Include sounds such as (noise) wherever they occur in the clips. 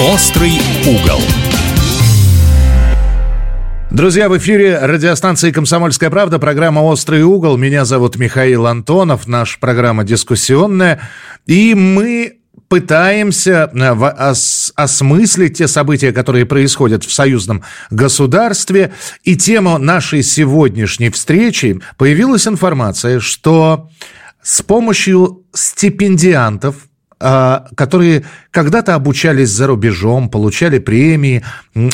Острый угол. Друзья, в эфире радиостанции «Комсомольская правда», программа «Острый угол». Меня зовут Михаил Антонов, наша программа дискуссионная. И мы пытаемся э, осмыслить те события, которые происходят в союзном государстве. И тема нашей сегодняшней встречи появилась информация, что с помощью стипендиантов которые когда-то обучались за рубежом, получали премии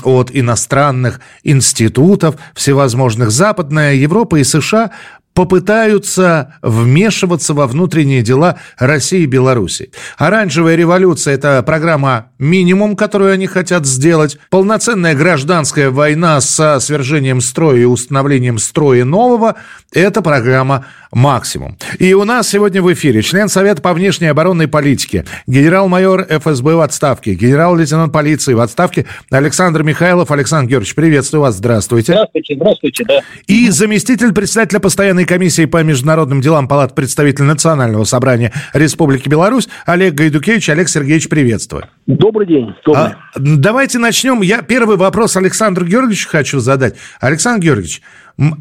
от иностранных институтов всевозможных. Западная Европа и США попытаются вмешиваться во внутренние дела России и Беларуси. Оранжевая революция – это программа минимум, которую они хотят сделать. Полноценная гражданская война со свержением строя и установлением строя нового – это программа максимум. И у нас сегодня в эфире член Совета по внешней оборонной политике, генерал-майор ФСБ в отставке, генерал-лейтенант полиции в отставке Александр Михайлов. Александр Георгиевич, приветствую вас, здравствуйте. Здравствуйте, здравствуйте, да. И заместитель председателя постоянной комиссии по международным делам Палат представителей Национального собрания Республики Беларусь Олег Гайдукевич. Олег Сергеевич, приветствую. Добрый день. Добрый. А, давайте начнем. Я первый вопрос Александру Георгиевичу хочу задать. Александр Георгиевич,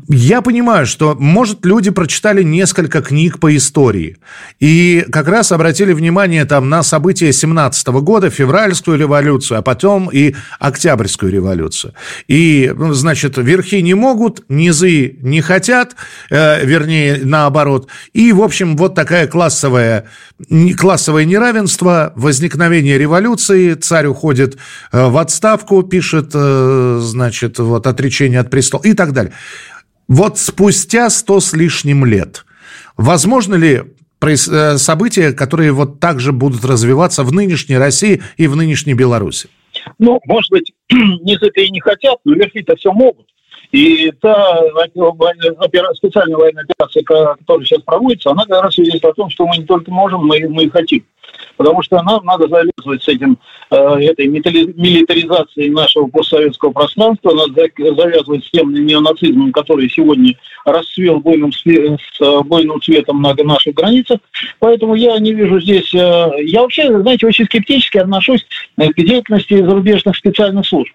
я понимаю, что, может, люди прочитали несколько книг по истории и как раз обратили внимание там на события 17 года, февральскую революцию, а потом и октябрьскую революцию. И, ну, значит, верхи не могут, низы не хотят, э, вернее, наоборот. И, в общем, вот такая классовая, классовое неравенство, возникновение революции, царь уходит э, в отставку, пишет, э, значит, вот отречение от престола и так далее. Вот спустя сто с лишним лет, возможно ли э, события, которые вот так же будут развиваться в нынешней России и в нынешней Беларуси? Ну, может быть, (clears throat) не это и не хотят, но верхи-то все могут. И та специальная военная операция, которая сейчас проводится, она как раз свидетельствует о том, что мы не только можем, мы, мы и хотим потому что нам надо завязывать с этим, э, этой милитаризацией нашего постсоветского пространства, надо завязывать с тем неонацизмом, который сегодня расцвел бойным, с э, бойным цветом на наших границах. Поэтому я не вижу здесь... Э, я вообще, знаете, очень скептически отношусь к деятельности зарубежных специальных служб.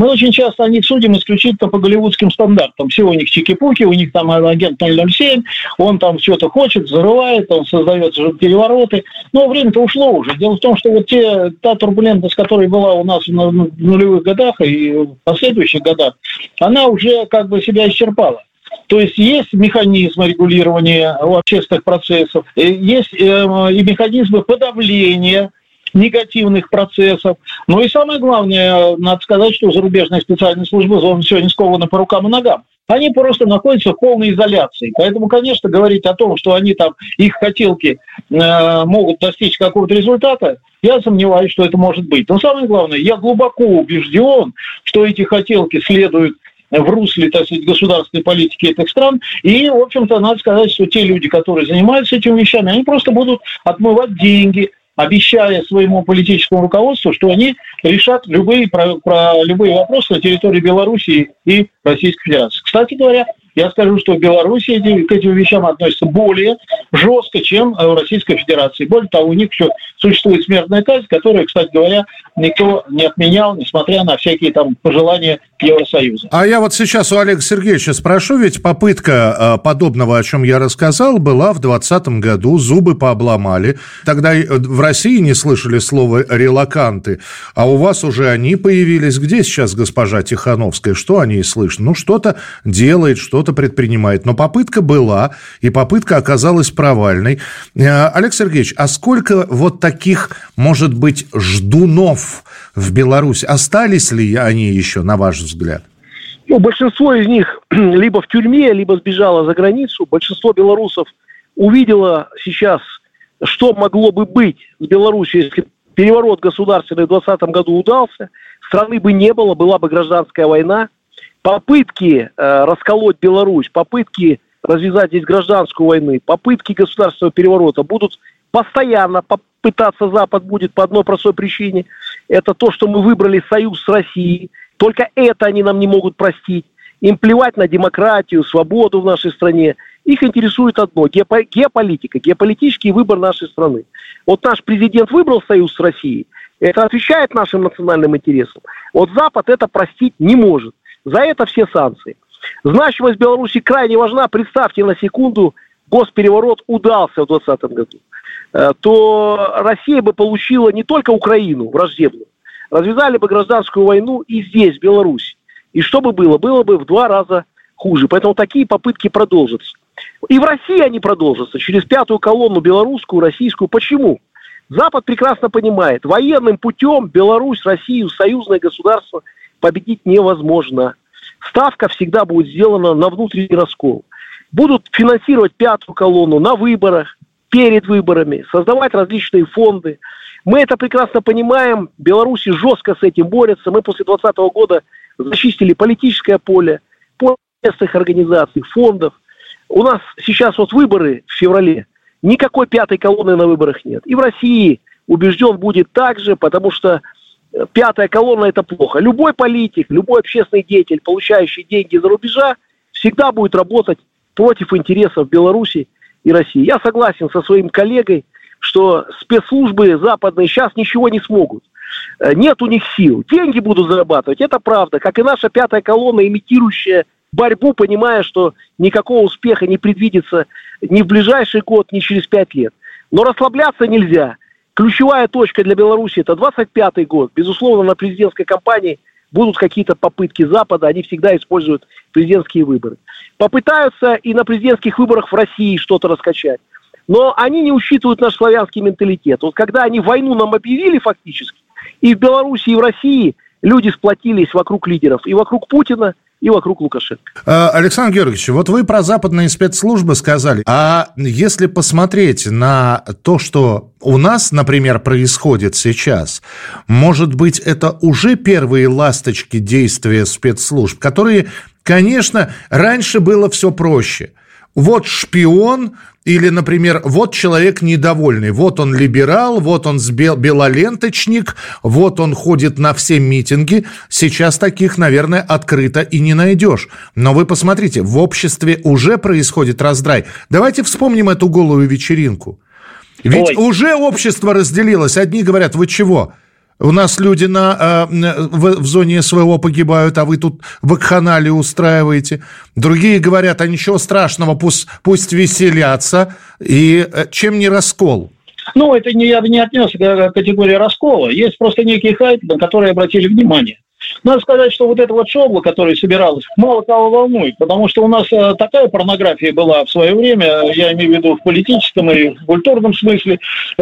Мы очень часто о них судим исключительно по голливудским стандартам. Все у них чики-пуки, у них там агент 007, он там что-то хочет, взрывает, он создает перевороты. Но время-то ушло уже. Дело в том, что вот те, та турбулентность, которая была у нас в нулевых годах и в последующих годах, она уже как бы себя исчерпала. То есть есть механизмы регулирования общественных процессов, э, есть э, и механизмы подавления негативных процессов. Ну и самое главное, надо сказать, что зарубежные специальные службы сегодня скованы по рукам и ногам. Они просто находятся в полной изоляции. Поэтому, конечно, говорить о том, что они там, их хотелки э, могут достичь какого-то результата, я сомневаюсь, что это может быть. Но самое главное, я глубоко убежден, что эти хотелки следуют в русле, так сказать, государственной политики этих стран. И, в общем-то, надо сказать, что те люди, которые занимаются этими вещами, они просто будут отмывать деньги, обещая своему политическому руководству, что они решат любые, про, про любые вопросы на территории Белоруссии и Российской Федерации. Кстати говоря, я скажу, что в Беларуси к этим вещам относятся более жестко, чем в Российской Федерации. Более того, у них еще существует смертная казнь, которую, кстати говоря, никто не отменял, несмотря на всякие там пожелания Евросоюза. А я вот сейчас у Олега Сергеевича спрошу, ведь попытка э, подобного, о чем я рассказал, была в 2020 году, зубы пообломали. Тогда в России не слышали слова «релаканты», а у вас уже они появились. Где сейчас госпожа Тихановская? Что о ней слышно? Ну, что-то делает, что-то предпринимает. Но попытка была, и попытка оказалась провальной. Э, Олег Сергеевич, а сколько вот таких, может быть, ждунов в Беларуси? Остались ли они еще, на ваш взгляд? Ну, большинство из них (clears throat) либо в тюрьме, либо сбежало за границу. Большинство белорусов увидело сейчас, что могло бы быть с Беларусью, если переворот государственный в 2020 году удался, страны бы не было, была бы гражданская война. Попытки э, расколоть Беларусь, попытки развязать здесь гражданскую войну, попытки государственного переворота будут постоянно пытаться Запад будет по одной простой причине. Это то, что мы выбрали союз с Россией. Только это они нам не могут простить. Им плевать на демократию, свободу в нашей стране. Их интересует одно – геополитика, геополитический выбор нашей страны. Вот наш президент выбрал союз с Россией. Это отвечает нашим национальным интересам. Вот Запад это простить не может. За это все санкции. Значимость Беларуси крайне важна. Представьте на секунду, госпереворот удался в 2020 году. Э, то Россия бы получила не только Украину враждебную, развязали бы гражданскую войну и здесь, в Беларуси. И что бы было? Было бы в два раза хуже. Поэтому такие попытки продолжатся. И в России они продолжатся через пятую колонну белорусскую, российскую. Почему? Запад прекрасно понимает, военным путем Беларусь, Россию, союзное государство победить невозможно. Ставка всегда будет сделана на внутренний раскол. Будут финансировать пятую колонну на выборах, перед выборами, создавать различные фонды. Мы это прекрасно понимаем. Беларуси жестко с этим борются. Мы после 2020 года зачистили политическое поле, поле местных организаций, фондов. У нас сейчас вот выборы в феврале. Никакой пятой колонны на выборах нет. И в России убежден будет так же, потому что пятая колонна это плохо. Любой политик, любой общественный деятель, получающий деньги за рубежа, всегда будет работать против интересов Беларуси и России. Я согласен со своим коллегой, что спецслужбы западные сейчас ничего не смогут. Э, нет у них сил. Деньги будут зарабатывать, это правда. Как и наша пятая колонна, имитирующая борьбу, понимая, что никакого успеха не предвидится ни в ближайший год, ни через пять лет. Но расслабляться нельзя. Ключевая точка для Беларуси – это 25 год. Безусловно, на президентской кампании будут какие-то попытки Запада, они всегда используют президентские выборы. Попытаются и на президентских выборах в России что-то раскачать. Но они не учитывают наш славянский менталитет. Вот когда они войну нам объявили фактически, и в Беларуси, и в России люди сплотились вокруг лидеров, и вокруг Путина – и вокруг Лукашенко. А, Александр Георгиевич, вот вы про западные спецслужбы сказали. А если посмотреть на то, что у нас, например, происходит сейчас, может быть, это уже первые ласточки действия спецслужб, которые, конечно, раньше было все проще – вот шпион или, например, вот человек недовольный, вот он либерал, вот он белоленточник, вот он ходит на все митинги. Сейчас таких, наверное, открыто и не найдешь. Но вы посмотрите, в обществе уже происходит раздрай. Давайте вспомним эту голую вечеринку. Ведь Ой. уже общество разделилось. Одни говорят, вы чего? У нас люди на, э, в, в зоне СВО погибают, а вы тут вакханалию устраиваете. Другие говорят, а ничего страшного, пусть, пусть веселятся. И э, чем не раскол? Ну, это не, я бы не отнес к категории раскола. Есть просто некий хайп, на который обратили внимание. Надо сказать, что вот это вот шобло, которое собиралось, мало кого волнует, потому что у нас э, такая порнография была в свое время, я имею в виду в политическом и в культурном смысле,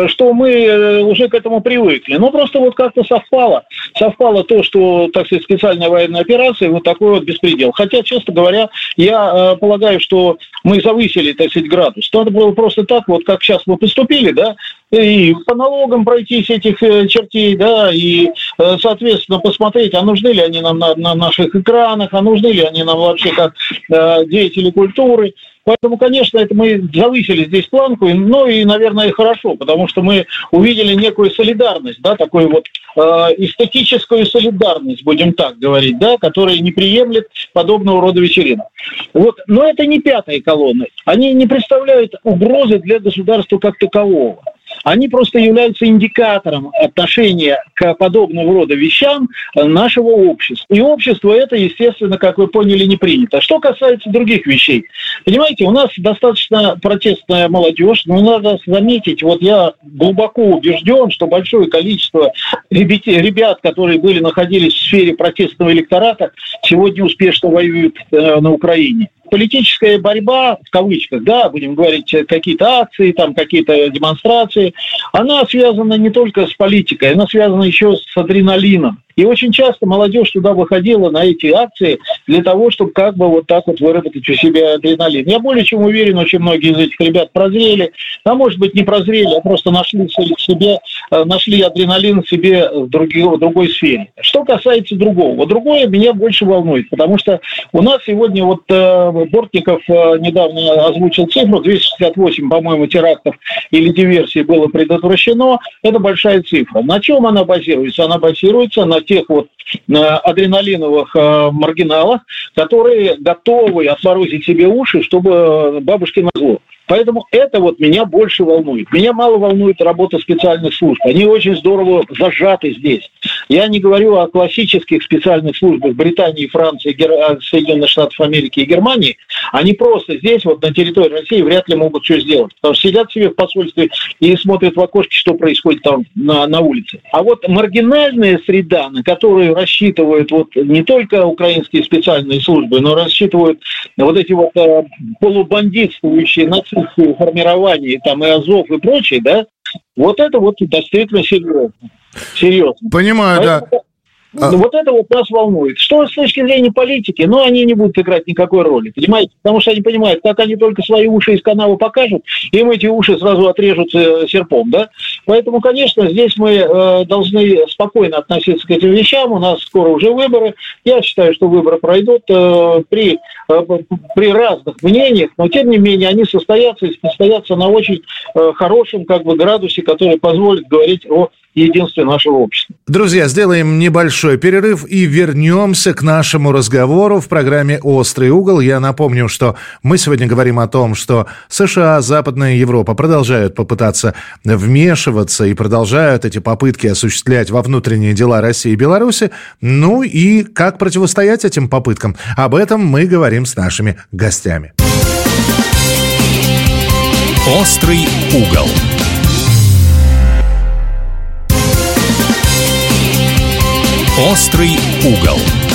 что мы э, уже к этому привыкли. Но просто вот как-то совпало. Совпало то, что, так сказать, специальная военная операция, вот такой вот беспредел. Хотя, честно говоря, я э, полагаю, что мы завысили, так сказать, градус. Надо было просто так, вот как сейчас мы поступили, да, и по налогам пройтись этих чертей, да, и, соответственно, посмотреть, а нужны ли они нам на, на наших экранах, а нужны ли они нам вообще как э, деятели культуры. Поэтому, конечно, это мы завысили здесь планку, но и, наверное, и хорошо, потому что мы увидели некую солидарность, да, такую вот э, эстетическую солидарность, будем так говорить, да, которая не приемлет подобного рода вечеринок. Вот, но это не пятая колонна. Они не представляют угрозы для государства как такового они просто являются индикатором отношения к подобного рода вещам нашего общества. И общество это, естественно, как вы поняли, не принято. Что касается других вещей. Понимаете, у нас достаточно протестная молодежь, но надо заметить, вот я глубоко убежден, что большое количество ребят, ребят которые были, находились в сфере протестного электората, сегодня успешно воюют э, на Украине политическая борьба, в кавычках, да, будем говорить, какие-то акции, там какие-то демонстрации, она связана не только с политикой, она связана еще с адреналином. И очень часто молодежь туда выходила на эти акции для того, чтобы как бы вот так вот выработать у себя адреналин. Я более чем уверен, очень многие из этих ребят прозрели, а может быть не прозрели, а просто нашли в себе, нашли адреналин себе в, другой, в другой сфере. Что касается другого, другое меня больше волнует, потому что у нас сегодня вот э, Бортников э, недавно озвучил цифру, 268, по-моему, терактов или диверсий было предотвращено, это большая цифра. На чем она базируется? Она базируется на тех вот э, адреналиновых э, маргиналах, которые готовы отморозить себе уши, чтобы бабушки на зло. Поэтому это вот меня больше волнует. Меня мало волнует работа специальных служб. Они очень здорово зажаты здесь. Я не говорю о классических специальных службах Британии, Франции, Гер... Соединенных Штатов Америки и Германии. Они просто здесь, вот на территории России, вряд ли могут что сделать. Потому что сидят себе в посольстве и смотрят в окошке, что происходит там на, на улице. А вот маргинальная среда, на которую рассчитывают вот не только украинские специальные службы, но рассчитывают вот эти вот э, полубандитствующие нацистские формирования, там и Азов и прочее, да, вот это вот действительно серьезно. Серьезно. Понимаю, Поэтому, да. А... Ну, вот это вот нас волнует. Что с точки зрения политики? Ну, они не будут играть никакой роли, понимаете? Потому что они понимают, как они только свои уши из канала покажут, им эти уши сразу отрежутся э, серпом, да? Поэтому, конечно, здесь мы э, должны спокойно относиться к этим вещам. У нас скоро уже выборы. Я считаю, что выборы пройдут э, при, э, при разных мнениях, но, тем не менее, они состоятся и состоятся на очень э, хорошем как бы градусе, который позволит говорить о единстве нашего общества. Друзья, сделаем небольшой перерыв и вернемся к нашему разговору в программе «Острый угол». Я напомню, что мы сегодня говорим о том, что США, Западная Европа продолжают попытаться вмешиваться и продолжают эти попытки осуществлять во внутренние дела России и Беларуси. Ну и как противостоять этим попыткам? Об этом мы говорим с нашими гостями. «Острый угол» Острый угол.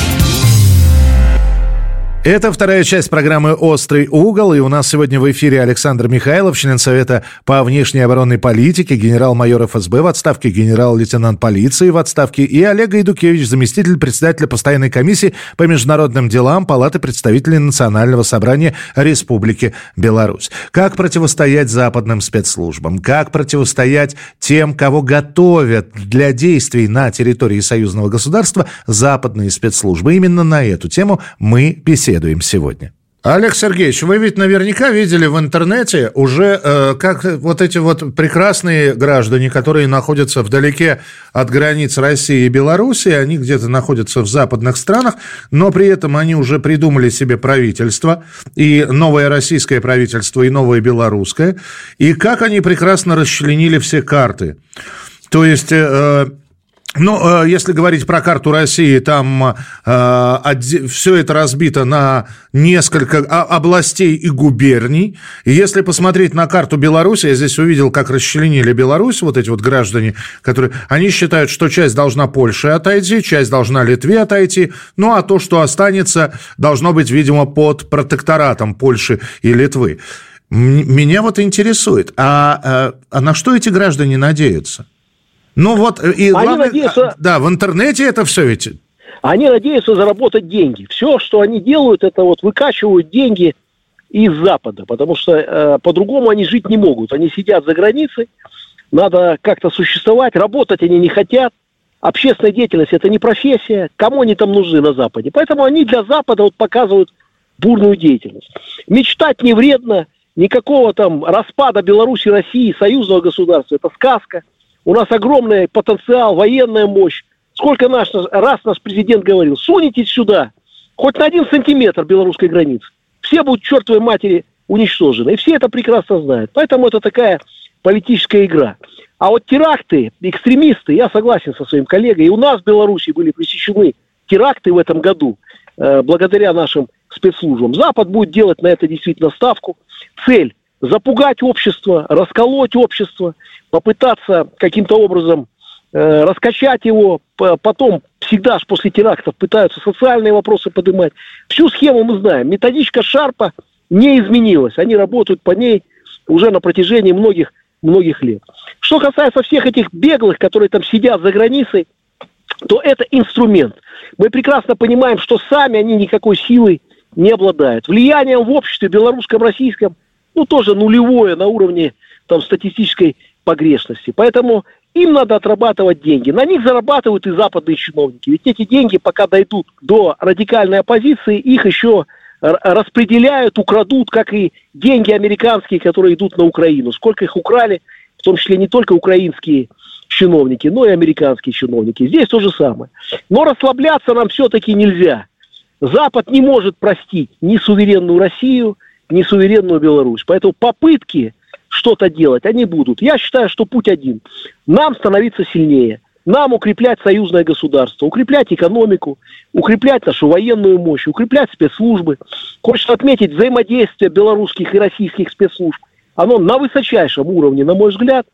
Это вторая часть программы «Острый угол», и у нас сегодня в эфире Александр Михайлов, член Совета по внешней оборонной политике, генерал-майор ФСБ в отставке, генерал-лейтенант полиции в отставке, и Олег Идукевич, заместитель председателя постоянной комиссии по международным делам Палаты представителей Национального собрания Республики Беларусь. Как противостоять западным спецслужбам? Как противостоять тем, кого готовят для действий на территории союзного государства западные спецслужбы? Именно на эту тему мы беседуем беседуем сегодня. Олег Сергеевич, вы ведь наверняка видели в интернете уже, э, как вот эти вот прекрасные граждане, которые находятся вдалеке от границ России и Беларуси, они где-то находятся в западных странах, но при этом они уже придумали себе правительство, и новое российское правительство, и новое белорусское, и как они прекрасно расчленили все карты. То есть... Э, ну, э, если говорить про карту России, там э, все это разбито на несколько областей и губерний. И если посмотреть на карту Беларуси, я здесь увидел, как расчленили Беларусь, вот эти вот граждане, которые... Они считают, что часть должна Польше отойти, часть должна Литве отойти, ну, а то, что останется, должно быть, видимо, под протекторатом Польши и Литвы. Меня вот интересует, а, а, а на что эти граждане надеются? Ну вот, э, и Они главное, надеются... Да, в интернете это все ведь... Они надеются заработать деньги. Все, что они делают, это вот выкачивают деньги из Запада, потому что э, по-другому они жить не могут. Они сидят за границей, надо как-то существовать, работать они не хотят. Общественная деятельность – это не профессия. Кому они там нужны на Западе? Поэтому они для Запада вот показывают бурную деятельность. Мечтать не вредно, никакого там распада Беларуси, России, союзного государства – это сказка – у нас огромный потенциал, военная мощь. Сколько наш, раз наш президент говорил, сунетесь сюда, хоть на один сантиметр белорусской границы. Все будут чертовой матери уничтожены. И все это прекрасно знают. Поэтому это такая политическая игра. А вот теракты, экстремисты, я согласен со своим коллегой, и у нас в Беларуси были пресечены теракты в этом году, э, благодаря нашим спецслужбам. Запад будет делать на это действительно ставку. Цель – запугать общество, расколоть общество, попытаться каким-то образом э, раскачать его, потом всегда же после терактов пытаются социальные вопросы поднимать. Всю схему мы знаем. Методичка Шарпа не изменилась. Они работают по ней уже на протяжении многих, многих лет. Что касается всех этих беглых, которые там сидят за границей, то это инструмент. Мы прекрасно понимаем, что сами они никакой силой не обладают. Влиянием в обществе белорусском, российском, ну, тоже нулевое на уровне там, статистической погрешности. Поэтому им надо отрабатывать деньги. На них зарабатывают и западные чиновники. Ведь эти деньги, пока дойдут до радикальной оппозиции, их еще распределяют, украдут, как и деньги американские, которые идут на Украину. Сколько их украли, в том числе не только украинские чиновники, но и американские чиновники. Здесь то же самое. Но расслабляться нам все-таки нельзя. Запад не может простить ни суверенную Россию, несуверенную Беларусь. Поэтому попытки что-то делать, они будут. Я считаю, что путь один. Нам становиться сильнее. Нам укреплять союзное государство, укреплять экономику, укреплять нашу военную мощь, укреплять спецслужбы. Хочется отметить взаимодействие белорусских и российских спецслужб. Оно на высочайшем уровне, на мой взгляд.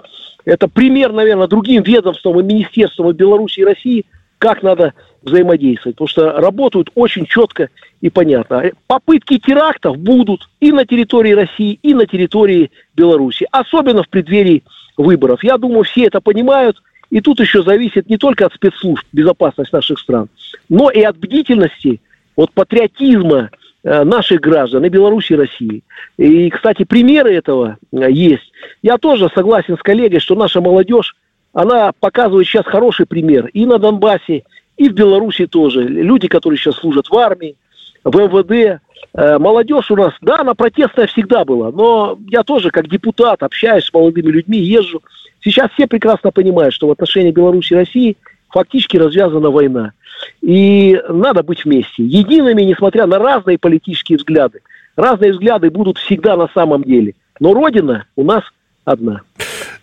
Это пример, наверное, другим ведомствам и министерствам и Беларуси и России, как надо взаимодействовать. Потому что работают очень четко и понятно. Попытки терактов будут и на территории России, и на территории Беларуси. Особенно в преддверии выборов. Я думаю, все это понимают – и тут еще зависит не только от спецслужб безопасность наших стран, но и от бдительности, от патриотизма э, наших граждан и Беларуси, и России. И, кстати, примеры этого э, есть. Я тоже согласен с коллегой, что наша молодежь, она показывает сейчас хороший пример и на Донбассе, и в Беларуси тоже. Люди, которые сейчас служат в армии, в МВД. Э, молодежь у нас, да, она протестная всегда была, но я тоже как депутат общаюсь с молодыми людьми, езжу. Сейчас все прекрасно понимают, что в отношении Беларуси и России фактически развязана война. И надо быть вместе, едиными, несмотря на разные политические взгляды. Разные взгляды будут всегда на самом деле. Но Родина у нас одна.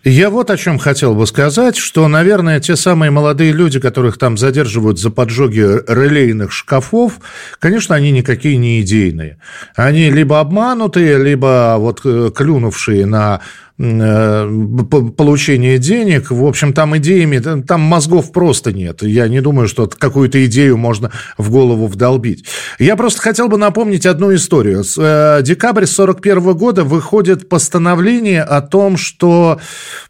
Я вот о чем хотел бы сказать, что, наверное, те самые молодые люди, которых там задерживают за поджоги релейных шкафов, конечно, они никакие не идейные. Они либо обманутые, либо вот э, клюнувшие на получения денег. В общем, там идеями, там мозгов просто нет. Я не думаю, что какую-то идею можно в голову вдолбить. Я просто хотел бы напомнить одну историю. С э, декабря 41 года выходит постановление о том, что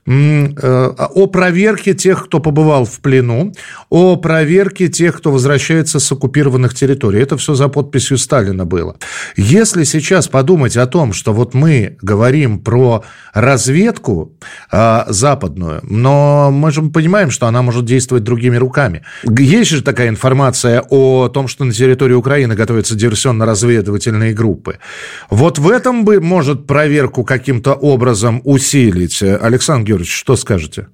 э, о проверке тех, кто побывал в плену, о проверке тех, кто возвращается с оккупированных территорий. Это все за подписью Сталина было. Если сейчас подумать о том, что вот мы говорим про разведку э, западную, но мы же понимаем, что она может действовать другими руками. Есть же такая информация о том, что на территории Украины готовятся диверсионно-разведывательные группы. Вот в этом бы может проверку каким-то образом усилить. Александр Георгиевич, что скажете?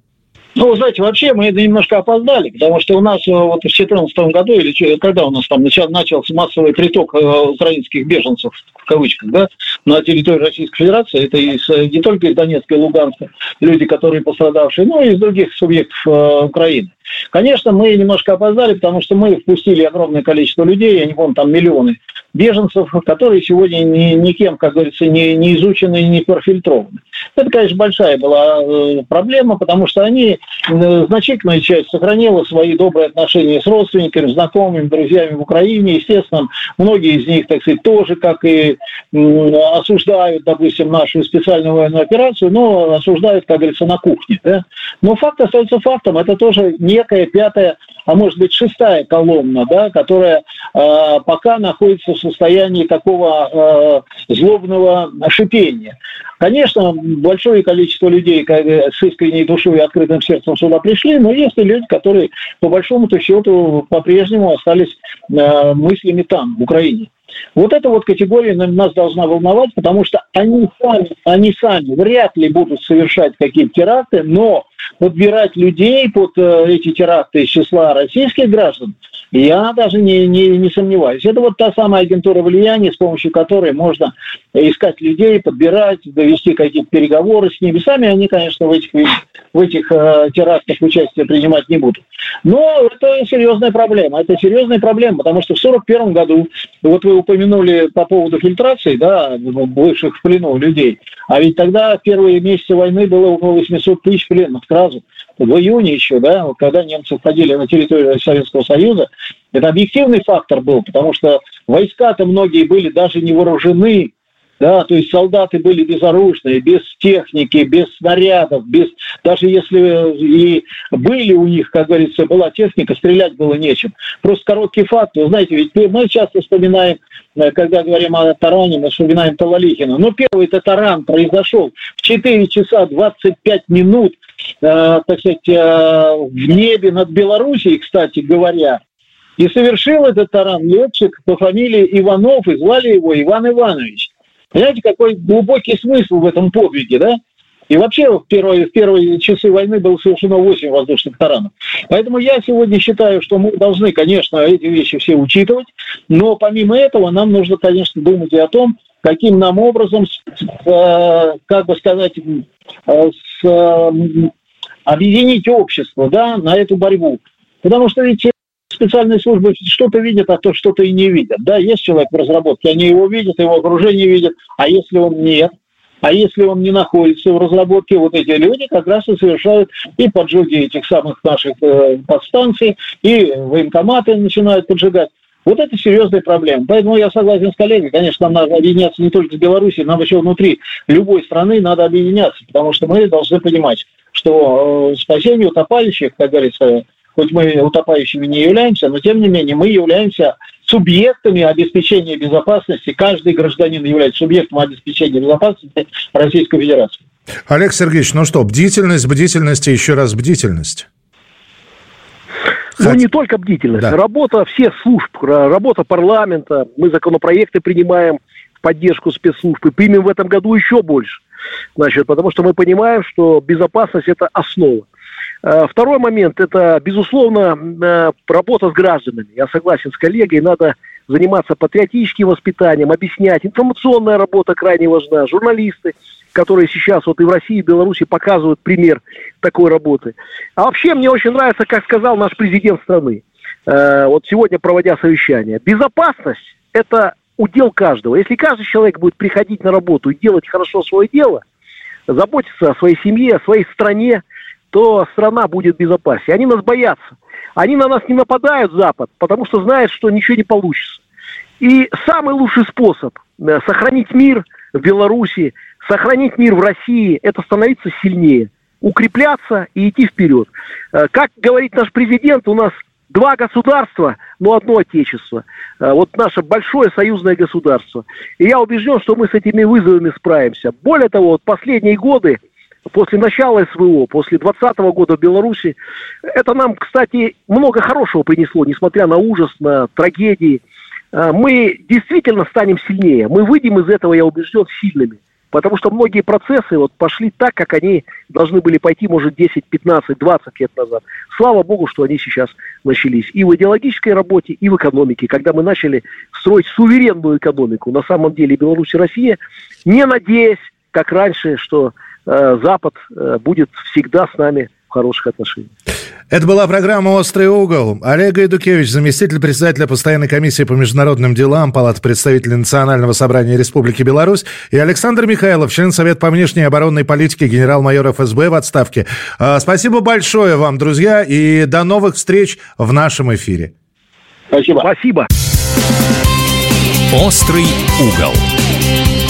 Ну, вы знаете, вообще мы немножко опоздали, потому что у нас э, вот в 2014 году, или когда у нас там начался массовый приток э, украинских беженцев, в кавычках, да, на территории Российской Федерации, это из, э, не только из Донецка и Луганска, люди, которые пострадавшие, но и из других субъектов Украины. Конечно, мы немножко опоздали, потому что мы впустили огромное количество людей, я не помню, там миллионы беженцев, которые сегодня ни, никем, как говорится, не, не изучены и не профильтрованы. Это, конечно, большая была проблема, потому что они, значительная часть сохранила свои добрые отношения с родственниками, знакомыми, друзьями в Украине. Естественно, многие из них, так сказать, тоже, как и осуждают, допустим, нашу специальную военную операцию, но осуждают, как говорится, на кухне. Да? Но факт остается фактом. Это тоже не некая пятая, а может быть шестая колонна, да, которая э, пока находится в состоянии такого э, злобного шипения. Конечно, большое количество людей с искренней душой и открытым сердцем сюда пришли, но есть и люди, которые по большому-то счету по-прежнему остались э, мыслями там, в Украине. Вот эта вот категория нас должна волновать, потому что они сами, они сами вряд ли будут совершать какие-то теракты, но подбирать людей под э, эти теракты из числа российских граждан, я даже не, не, не сомневаюсь. Это вот та самая агентура влияния, с помощью которой можно искать людей, подбирать, довести какие-то переговоры с ними. Сами они, конечно, в этих, в этих э, терактах участие принимать не будут. Но это серьезная проблема. Это серьезная проблема, потому что в 1941 году, вот вы упомянули по поводу фильтрации, да, бывших в плену людей, а ведь тогда первые месяцы войны было около 800 тысяч пленных сразу. В июне еще, да, когда немцы входили на территорию Советского Союза, это объективный фактор был, потому что войска-то многие были даже не вооружены, да, то есть солдаты были безоружные, без техники, без снарядов, без, даже если и были у них, как говорится, была техника, стрелять было нечем. Просто короткий факт, вы знаете, ведь мы часто вспоминаем, э, когда говорим о таране, мы вспоминаем Талалихина, но первый-то таран произошел в 4 часа 25 минут, э, так сказать, э, в небе над Белоруссией, кстати говоря, и совершил этот таран летчик по фамилии Иванов, и звали его Иван Иванович. Понимаете, какой глубокий смысл в этом подвиге, да? И вообще в первые, в первые часы войны было совершено 8 воздушных таранов. Поэтому я сегодня считаю, что мы должны, конечно, эти вещи все учитывать, но помимо этого нам нужно, конечно, думать и о том, каким нам образом, как бы сказать, с, объединить общество да, на эту борьбу. Потому что ведь специальные службы что-то видят, а то что-то и не видят. Да, есть человек в разработке, они его видят, его окружение видят, а если он нет, а если он не находится в разработке, вот эти люди как раз и совершают и поджоги этих самых наших э, подстанций, и военкоматы начинают поджигать. Вот это серьезная проблема. Поэтому я согласен с коллегой. Конечно, нам надо объединяться не только с Беларусью, нам еще внутри любой страны надо объединяться, потому что мы должны понимать, что э, спасение утопающих, как говорится, хоть мы утопающими не являемся, но тем не менее мы являемся субъектами обеспечения безопасности. Каждый гражданин является субъектом обеспечения безопасности Российской Федерации. Олег Сергеевич, ну что, бдительность, бдительность и еще раз бдительность. Ну, не только бдительность. Да. Работа всех служб, работа парламента. Мы законопроекты принимаем в поддержку спецслужб и примем в этом году еще больше. Значит, потому что мы понимаем, что безопасность – это основа. Э, второй момент – это, безусловно, э, работа с гражданами. Я согласен с коллегой, надо заниматься патриотическим воспитанием, объяснять. Информационная работа крайне важна. Журналисты, которые сейчас вот и в России, и в Беларуси показывают пример такой работы. А вообще мне очень нравится, как сказал наш президент страны, э, вот сегодня проводя совещание. Безопасность – это удел каждого. Если каждый человек будет приходить на работу и делать хорошо свое дело, заботиться о своей семье, о своей стране – то страна будет безопаснее. Они нас боятся. Они на нас не нападают, Запад, потому что знают, что ничего не получится. И самый лучший способ э, сохранить мир в Беларуси, сохранить мир в России, это становиться сильнее, укрепляться и идти вперед. Э, как говорит наш президент, у нас два государства, но одно отечество. Э, вот наше большое союзное государство. И я убежден, что мы с этими вызовами справимся. Более того, вот последние годы после начала СВО, после 2020 года в Беларуси, это нам, кстати, много хорошего принесло, несмотря на ужас, на трагедии. А, мы действительно станем сильнее. Мы выйдем из этого, я убежден, сильными. Потому что многие процессы вот пошли так, как они должны были пойти, может, 10, 15, 20 лет назад. Слава богу, что они сейчас начались. И в идеологической работе, и в экономике. Когда мы начали строить суверенную экономику, на самом деле Беларусь и Россия, не надеясь, как раньше, что Запад э, будет всегда с нами в хороших отношениях. Это была программа «Острый угол». Олег Эдукевич, заместитель председателя Постоянной комиссии по международным делам Палаты представителей Национального собрания Республики Беларусь и Александр Михайлов, член Совета по внешней и оборонной политике, генерал-майор ФСБ в отставке. А, спасибо большое вам, друзья, и до новых встреч в нашем эфире. Спасибо. Спасибо. «Острый угол».